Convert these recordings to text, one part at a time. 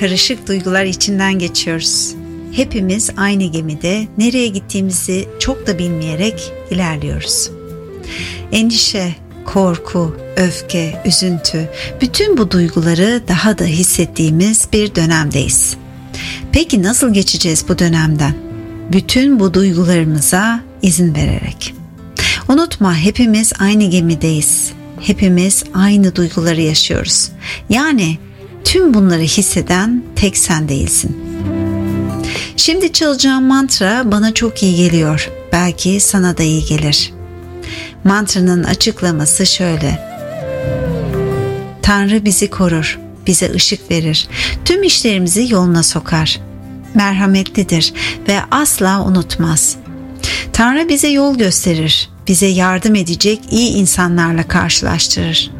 Karışık duygular içinden geçiyoruz. Hepimiz aynı gemide nereye gittiğimizi çok da bilmeyerek ilerliyoruz. Endişe, korku, öfke, üzüntü, bütün bu duyguları daha da hissettiğimiz bir dönemdeyiz. Peki nasıl geçeceğiz bu dönemden? Bütün bu duygularımıza izin vererek. Unutma hepimiz aynı gemideyiz. Hepimiz aynı duyguları yaşıyoruz. Yani tüm bunları hisseden tek sen değilsin. Şimdi çalacağım mantra bana çok iyi geliyor. Belki sana da iyi gelir. Mantranın açıklaması şöyle. Tanrı bizi korur, bize ışık verir, tüm işlerimizi yoluna sokar. Merhametlidir ve asla unutmaz. Tanrı bize yol gösterir, bize yardım edecek iyi insanlarla karşılaştırır.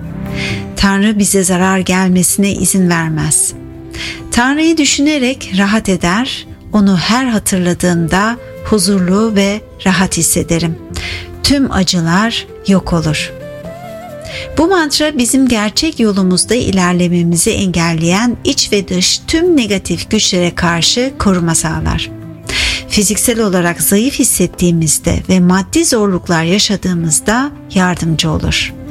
Tanrı bize zarar gelmesine izin vermez. Tanrı'yı düşünerek rahat eder, onu her hatırladığımda huzurlu ve rahat hissederim. Tüm acılar yok olur. Bu mantra bizim gerçek yolumuzda ilerlememizi engelleyen iç ve dış tüm negatif güçlere karşı koruma sağlar. Fiziksel olarak zayıf hissettiğimizde ve maddi zorluklar yaşadığımızda yardımcı olur.''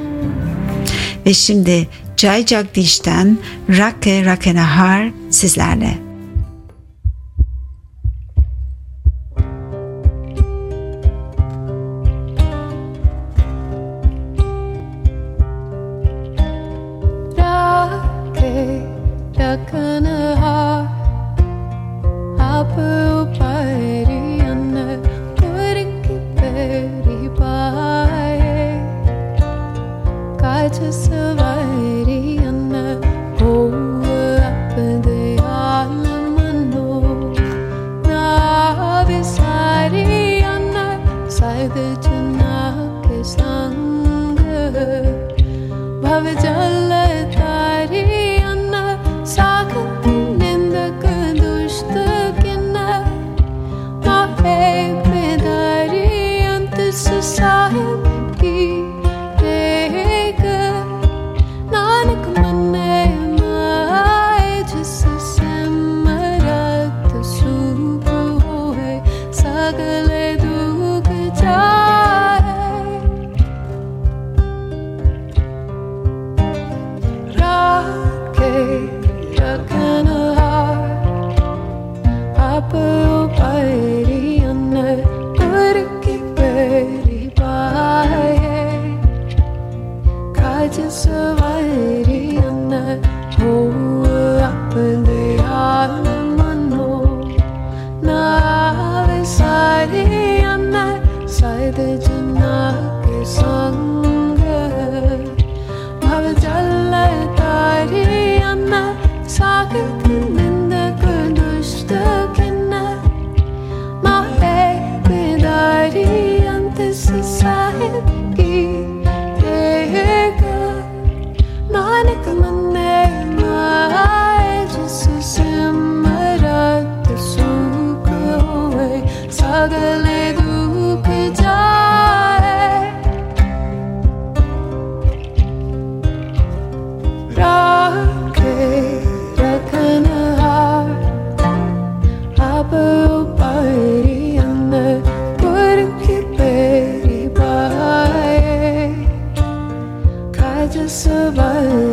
Ve şimdi Jai Jagdish'ten Rakke Rakkenahar sizlerle. survive.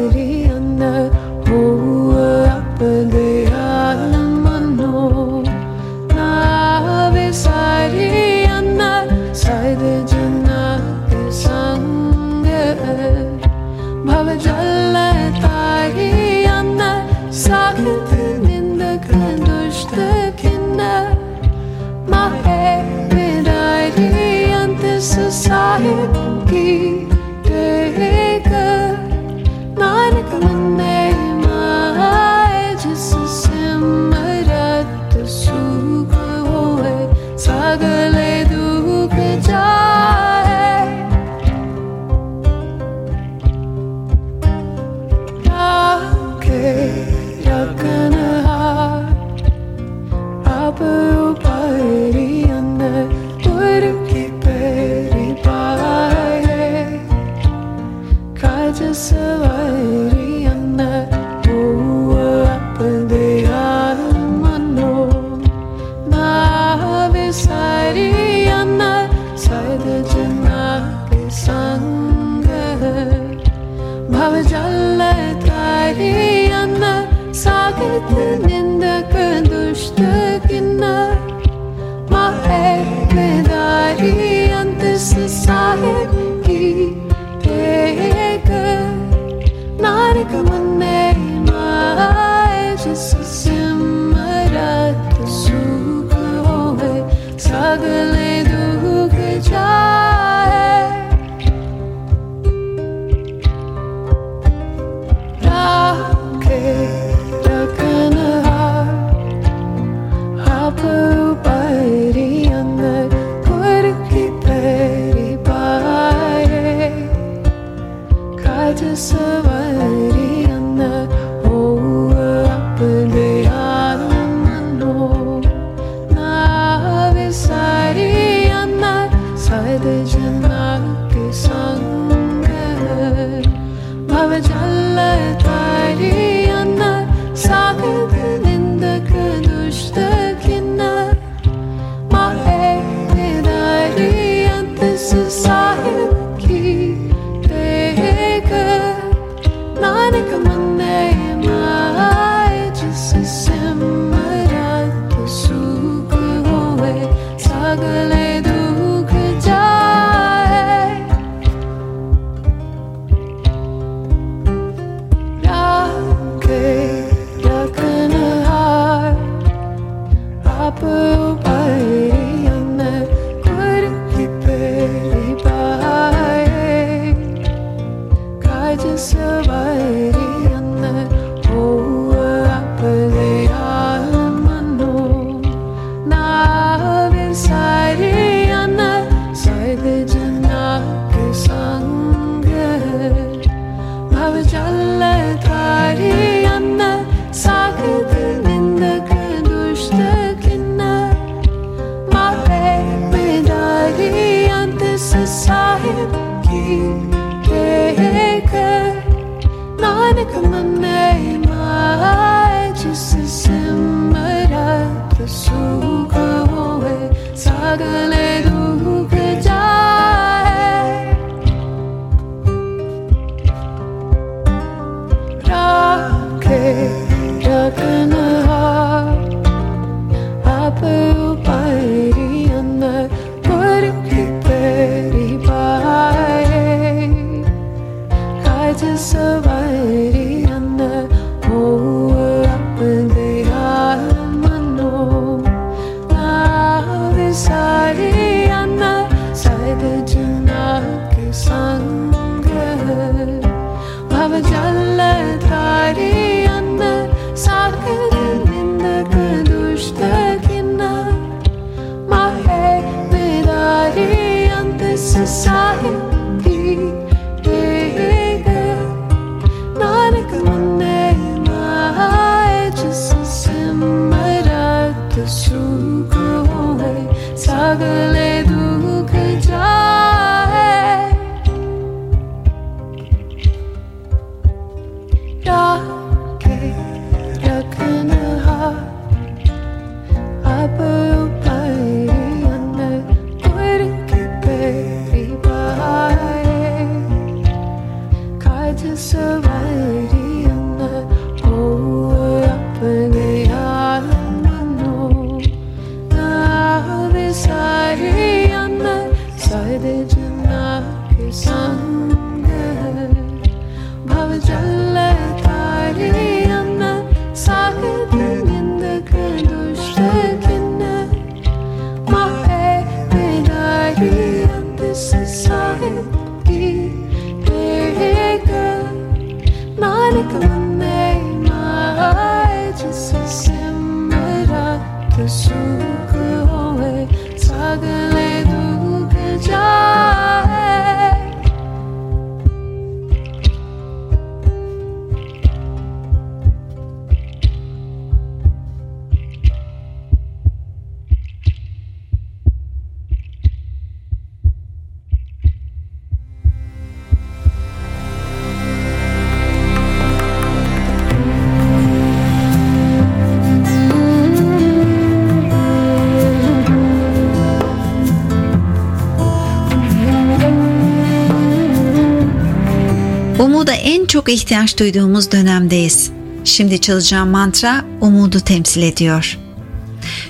En çok ihtiyaç duyduğumuz dönemdeyiz. Şimdi çalacağım mantra umudu temsil ediyor.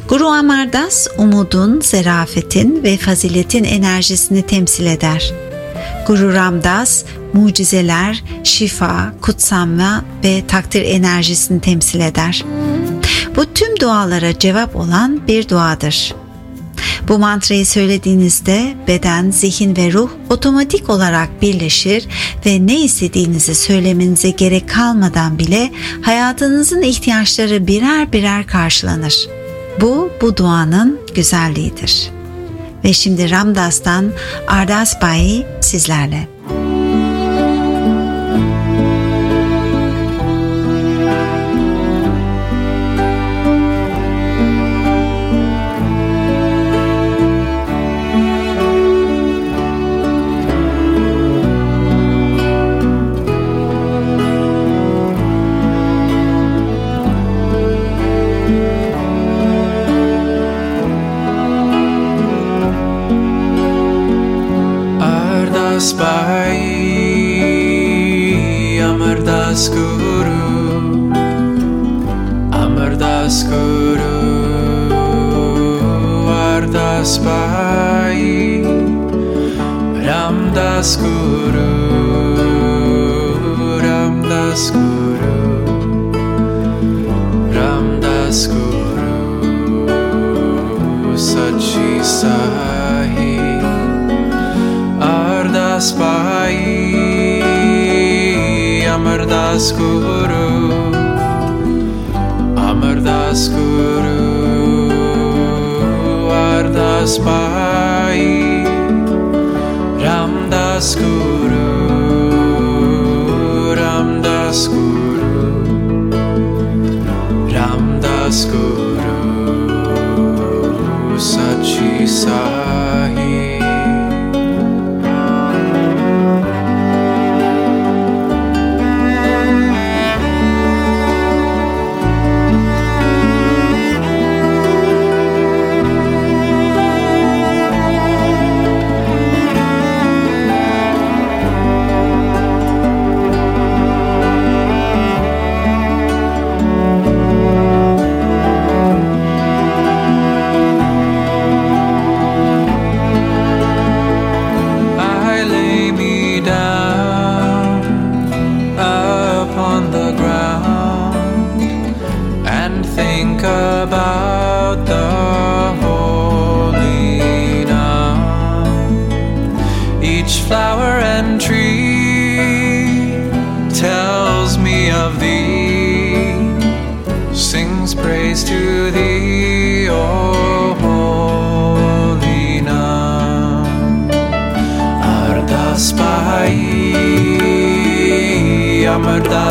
Guru Amardas umudun, zerafetin ve faziletin enerjisini temsil eder. Guru Ramdas mucizeler, şifa, kutsanma ve takdir enerjisini temsil eder. Bu tüm dualara cevap olan bir duadır. Bu mantrayı söylediğinizde beden, zihin ve ruh otomatik olarak birleşir ve ne istediğinizi söylemenize gerek kalmadan bile hayatınızın ihtiyaçları birer birer karşılanır. Bu bu duanın güzelliğidir. Ve şimdi Ramdas'tan Ardas Bayi sizlerle. das Ram das Guru, Ram das Guru, Ram das Guru, Sachi Sahi, Ardas Pai, Amar das Guru. Ramdas Pai, Ramdas Guru, Ramdas Guru, Ramdas Guru, Sachi Sai.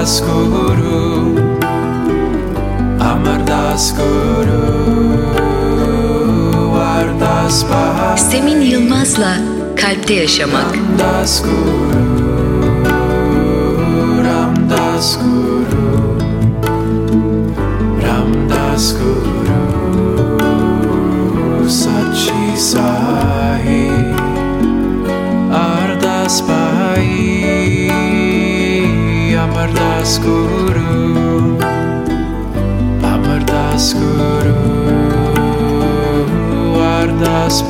das guru Amar das guru Ardas bahar. Semin Yılmaz'la Kalpte Yaşamak. Das guru Ram das guru escuro, aperta escuro, guarda as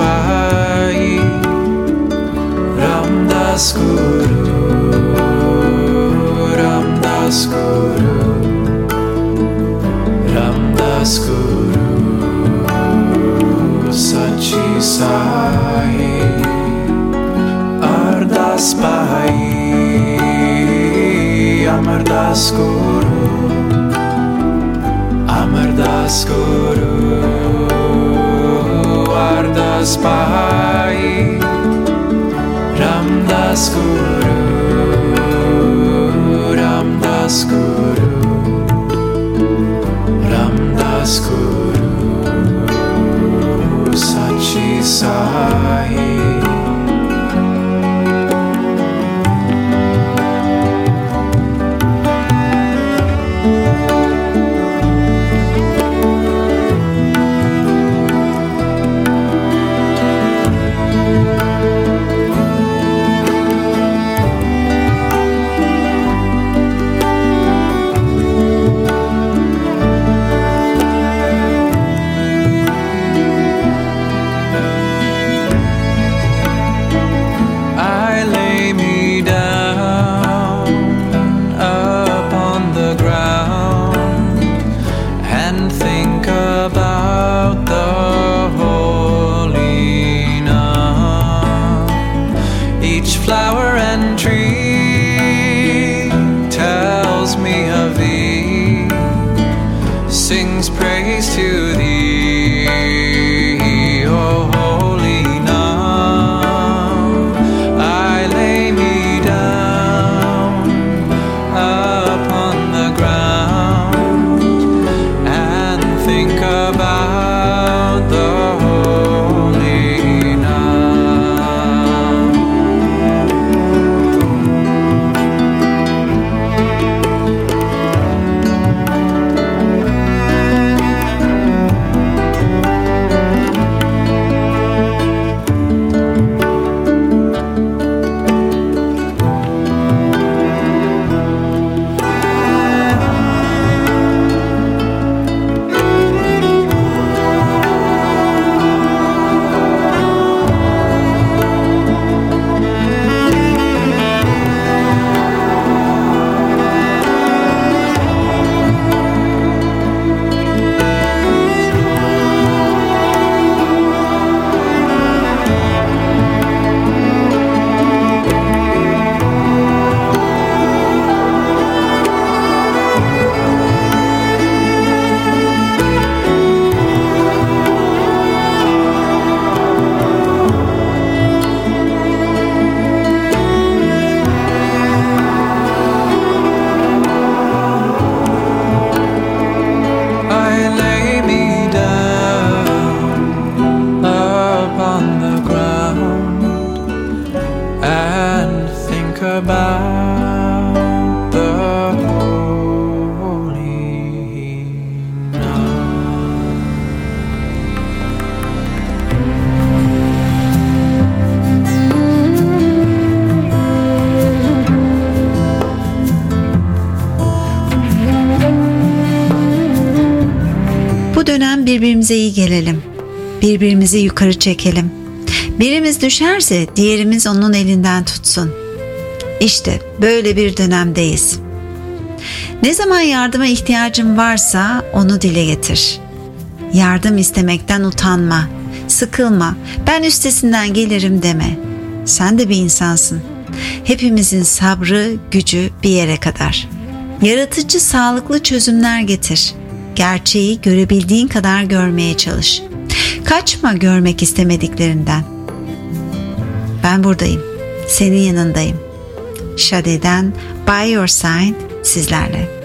Amar guru Amar guru Ardas Pai Ramdas Guru Ramdas Guru Ramdas Guru Sachi Sai birbirimize iyi gelelim. Birbirimizi yukarı çekelim. Birimiz düşerse diğerimiz onun elinden tutsun. İşte böyle bir dönemdeyiz. Ne zaman yardıma ihtiyacın varsa onu dile getir. Yardım istemekten utanma, sıkılma, ben üstesinden gelirim deme. Sen de bir insansın. Hepimizin sabrı, gücü bir yere kadar. Yaratıcı, sağlıklı çözümler getir. Gerçeği görebildiğin kadar görmeye çalış. Kaçma görmek istemediklerinden. Ben buradayım. Senin yanındayım. Shade'den By Your Side sizlerle.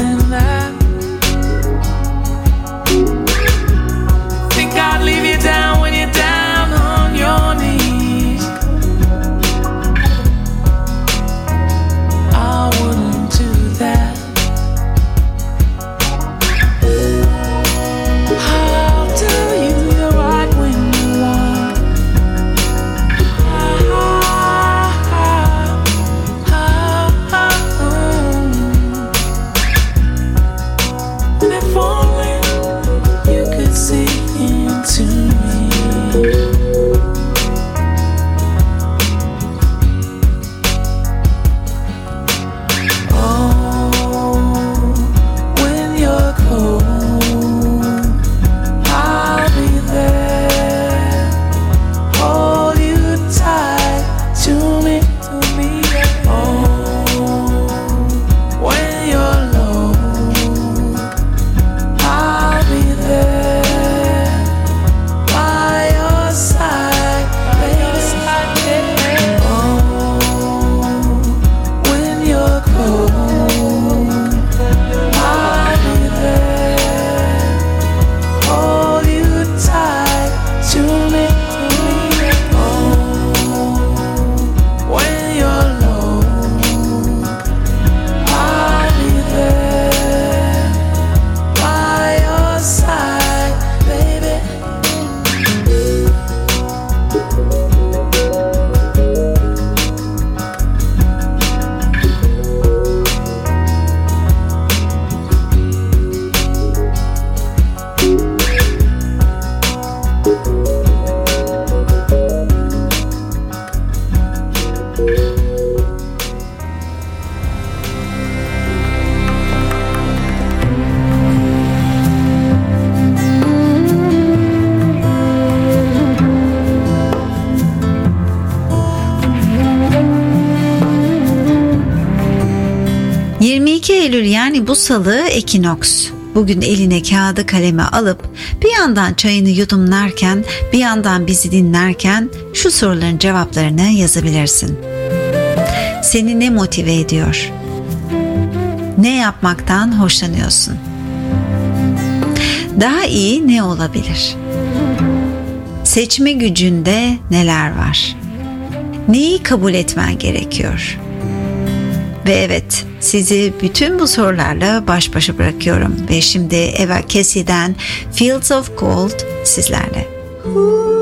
and I Yani bu salı ekinoks. Bugün eline kağıdı kaleme alıp bir yandan çayını yudumlarken bir yandan bizi dinlerken şu soruların cevaplarını yazabilirsin. Seni ne motive ediyor? Ne yapmaktan hoşlanıyorsun? Daha iyi ne olabilir? Seçme gücünde neler var? Neyi kabul etmen gerekiyor? Ve evet, sizi bütün bu sorularla baş başa bırakıyorum ve şimdi Eva Cassie'den Fields of Gold sizlerle. Ooh.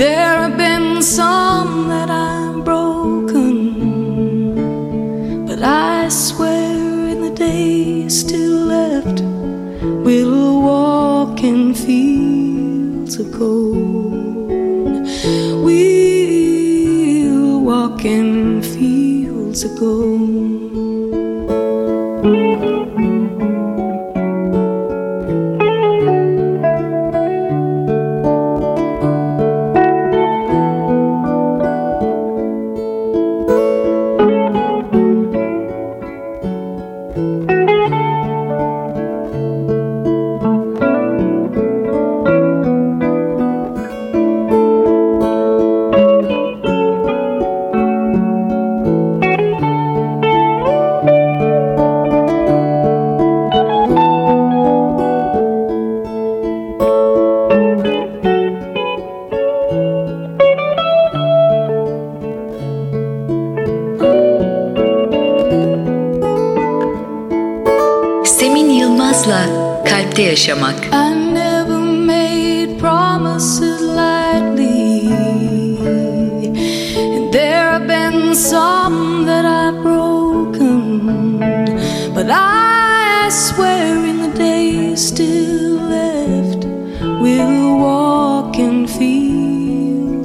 There have been some that I've broken, but I swear in the days still left, we'll walk in fields of gold. We'll walk in fields of gold.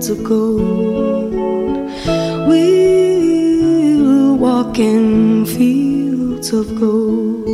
hearts of gold. We'll walk in fields of gold.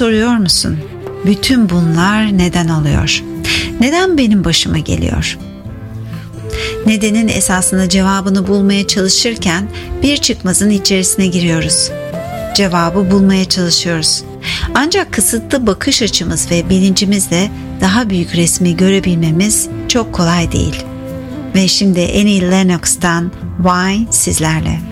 Soruyor musun? Bütün bunlar neden oluyor? Neden benim başıma geliyor? Nedenin esasında cevabını bulmaya çalışırken bir çıkmazın içerisine giriyoruz. Cevabı bulmaya çalışıyoruz. Ancak kısıtlı bakış açımız ve bilincimizle daha büyük resmi görebilmemiz çok kolay değil. Ve şimdi Annie Lennox'tan Why sizlerle.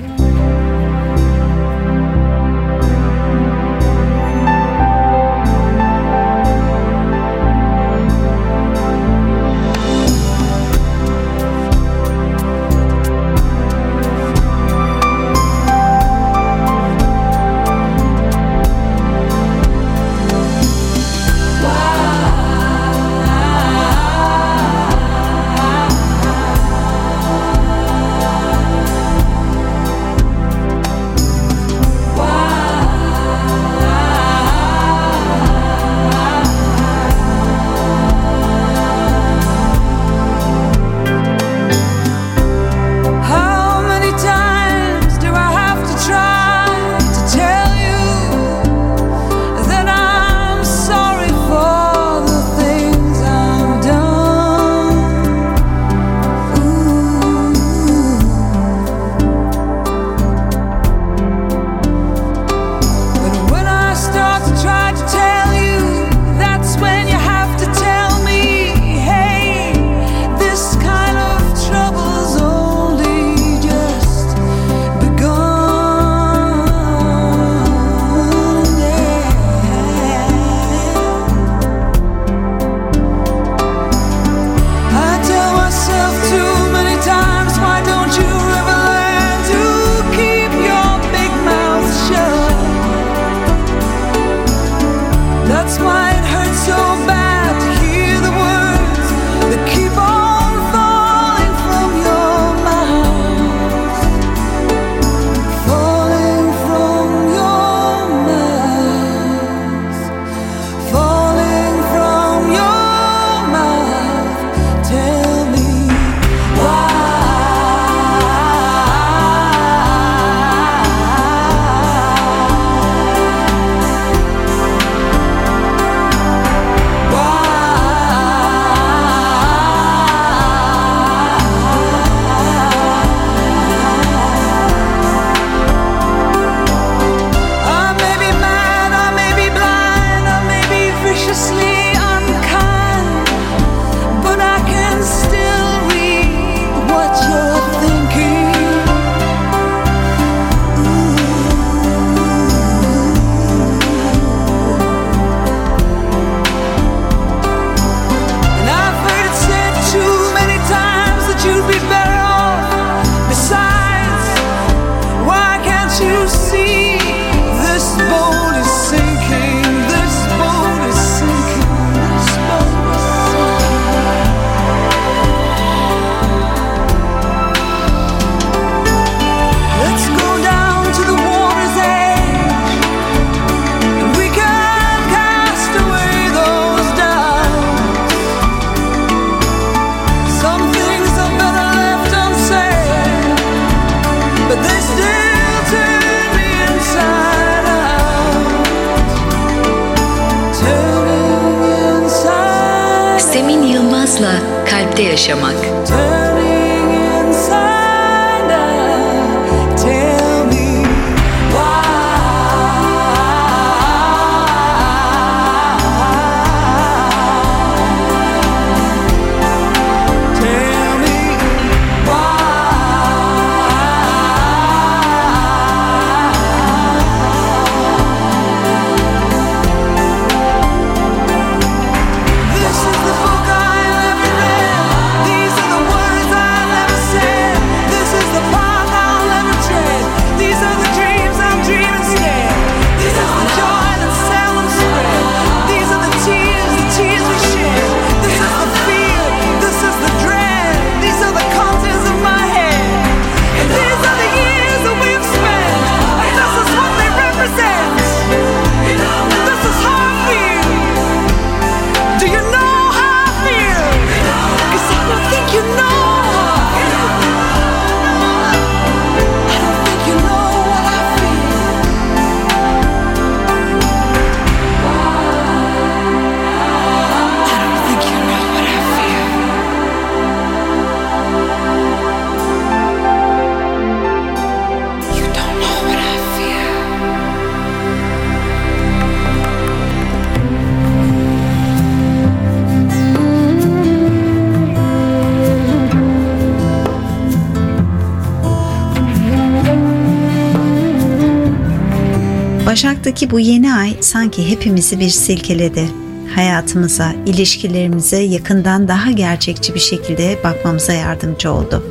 Başak'taki bu yeni ay sanki hepimizi bir silkeledi. Hayatımıza, ilişkilerimize yakından daha gerçekçi bir şekilde bakmamıza yardımcı oldu.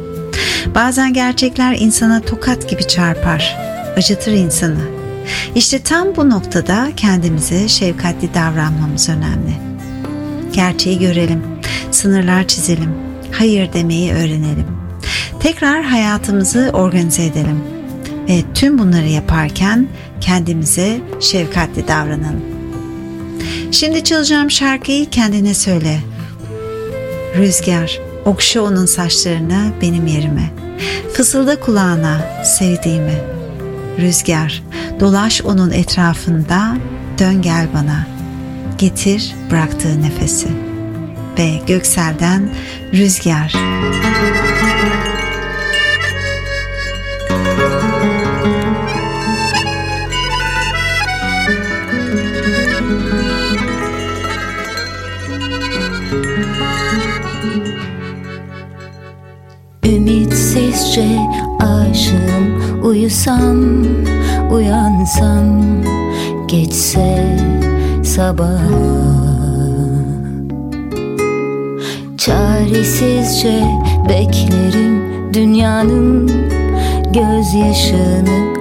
Bazen gerçekler insana tokat gibi çarpar, acıtır insanı. İşte tam bu noktada kendimize şefkatli davranmamız önemli. Gerçeği görelim, sınırlar çizelim, hayır demeyi öğrenelim. Tekrar hayatımızı organize edelim ve tüm bunları yaparken kendimize şefkatli davranalım. Şimdi çalacağım şarkıyı kendine söyle. Rüzgar, okşa onun saçlarını benim yerime. Fısılda kulağına sevdiğimi. Rüzgar, dolaş onun etrafında, dön gel bana. Getir bıraktığı nefesi. Ve Göksel'den Rüzgar. Rüzgar. Ümitsizce aşığım. Uyusam, uyansam Geçse sabah. Çaresizce beklerim Dünyanın gözyaşını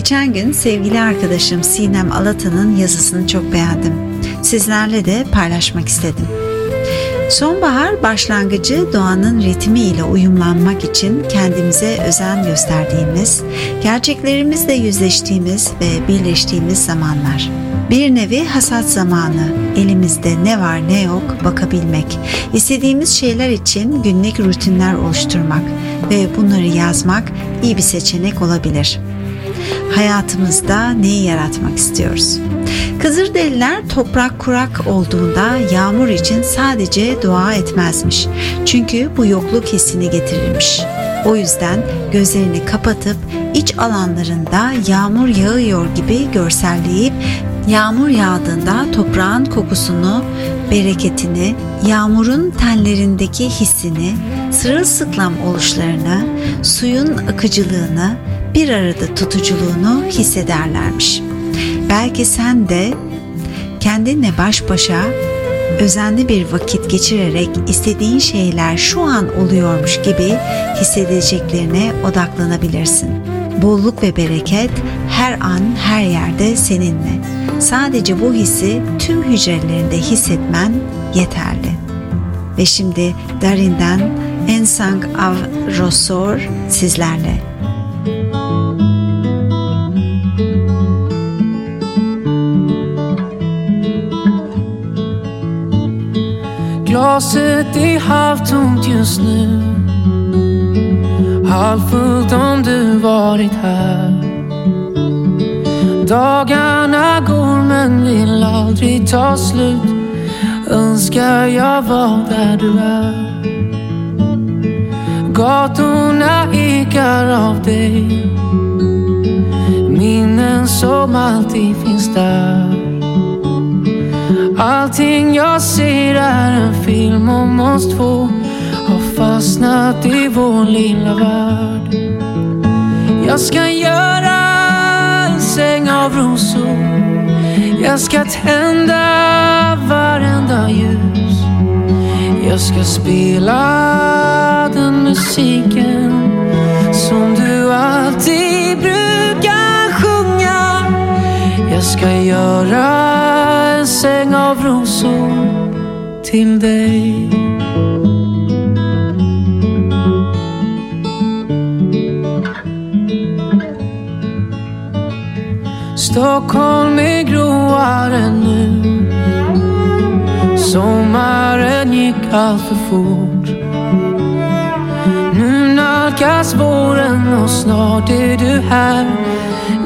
Geçen gün sevgili arkadaşım Sinem Alata'nın yazısını çok beğendim. Sizlerle de paylaşmak istedim. Sonbahar başlangıcı doğanın ritmi ile uyumlanmak için kendimize özen gösterdiğimiz, gerçeklerimizle yüzleştiğimiz ve birleştiğimiz zamanlar. Bir nevi hasat zamanı, elimizde ne var ne yok bakabilmek, istediğimiz şeyler için günlük rutinler oluşturmak ve bunları yazmak iyi bir seçenek olabilir. Hayatımızda neyi yaratmak istiyoruz? Kızılderililer toprak kurak olduğunda yağmur için sadece dua etmezmiş. Çünkü bu yokluk hissini getirirmiş. O yüzden gözlerini kapatıp iç alanlarında yağmur yağıyor gibi görselleyip yağmur yağdığında toprağın kokusunu, bereketini, yağmurun tenlerindeki hissini, sırılsıklam oluşlarını, suyun akıcılığını, bir arada tutuculuğunu hissederlermiş. Belki sen de kendinle baş başa özenli bir vakit geçirerek istediğin şeyler şu an oluyormuş gibi hissedeceklerine odaklanabilirsin. Bolluk ve bereket her an her yerde seninle. Sadece bu hissi tüm hücrelerinde hissetmen yeterli. Ve şimdi Darin'den Ensang Av Rosor sizlerle. Glaset är halvtomt just nu. Halvfullt om du varit här. Dagarna går men vill aldrig ta slut. Önskar jag var där du är. Gatorna ekar av dig. Minnen som alltid finns där. Allting jag ser är en film om oss två. Har fastnat i vår lilla värld. Jag ska göra en säng av rosor. Jag ska tända varenda ljus. Jag ska spela den musiken Som du alltid brukar sjunga. Jag ska göra en säng av rosor till dig. Stockholm är gråare nu. Sommaren gick allt för fort. Nu nalkas våren och snart är du här.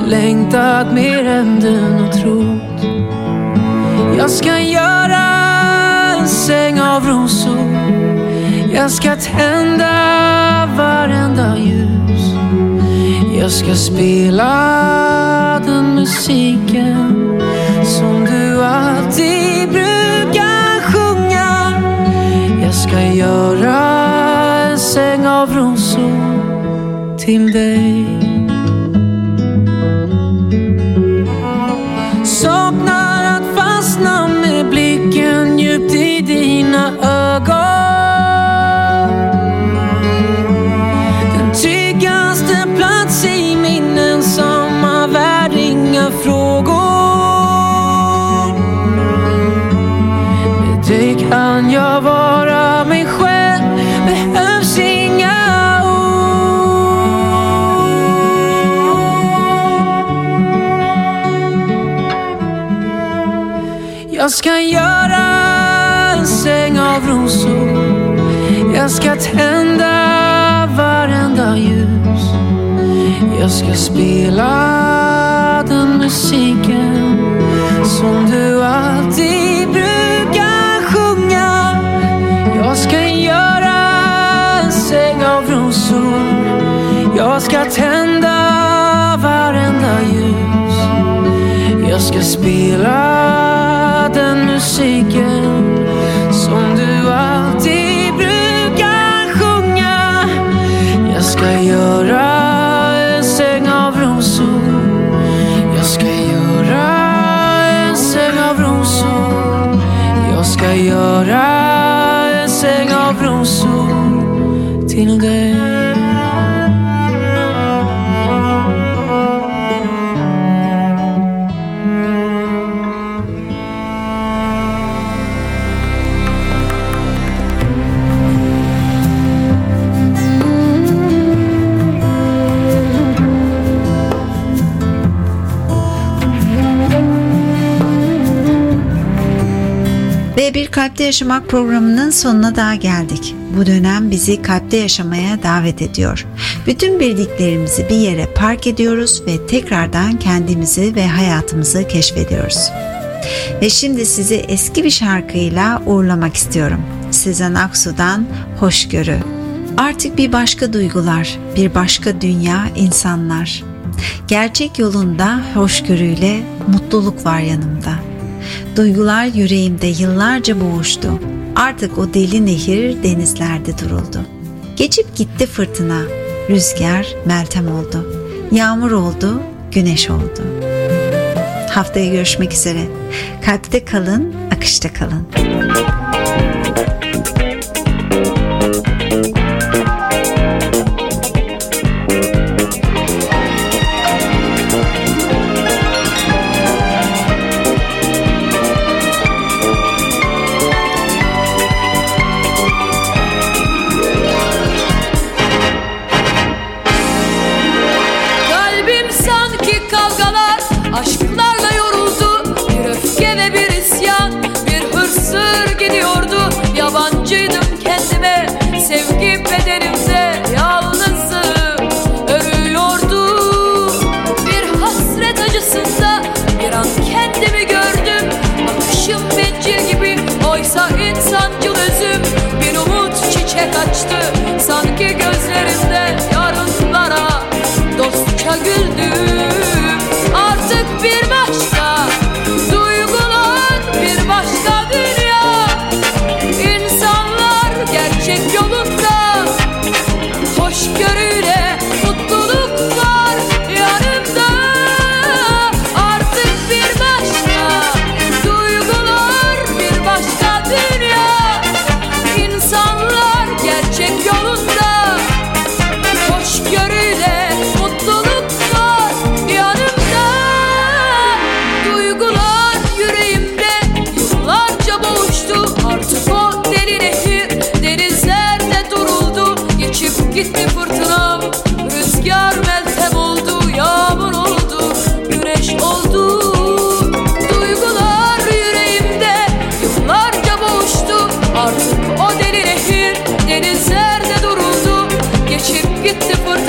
Längtat mer än du nog trott. Jag ska göra en säng av rosor. Jag ska tända varenda ljus. Jag ska spela den musiken som du alltid brukar sjunga. Jag ska göra en säng av rosor till dig. Jag ska tända varenda ljus. Jag ska spela den musiken som du alltid brukar sjunga. Jag ska göra en säng av rosor. Jag ska tända varenda ljus. Jag ska spela den musiken som du alltid ska göra en säng av rosor. Jag ska göra en säng av rosor. Jag ska göra Kalpte Yaşamak programının sonuna daha geldik. Bu dönem bizi kalpte yaşamaya davet ediyor. Bütün bildiklerimizi bir yere park ediyoruz ve tekrardan kendimizi ve hayatımızı keşfediyoruz. Ve şimdi sizi eski bir şarkıyla uğurlamak istiyorum. Sezen Aksu'dan Hoşgörü. Artık bir başka duygular, bir başka dünya, insanlar. Gerçek yolunda hoşgörüyle mutluluk var yanımda. Duygular yüreğimde yıllarca boğuştu. Artık o deli nehir denizlerde duruldu. Geçip gitti fırtına, rüzgar meltem oldu. Yağmur oldu, güneş oldu. Haftaya görüşmek üzere. Kalpte kalın, akışta kalın. Artık o deli nehir denizlerde duruldu. Geçip gitti fırtına.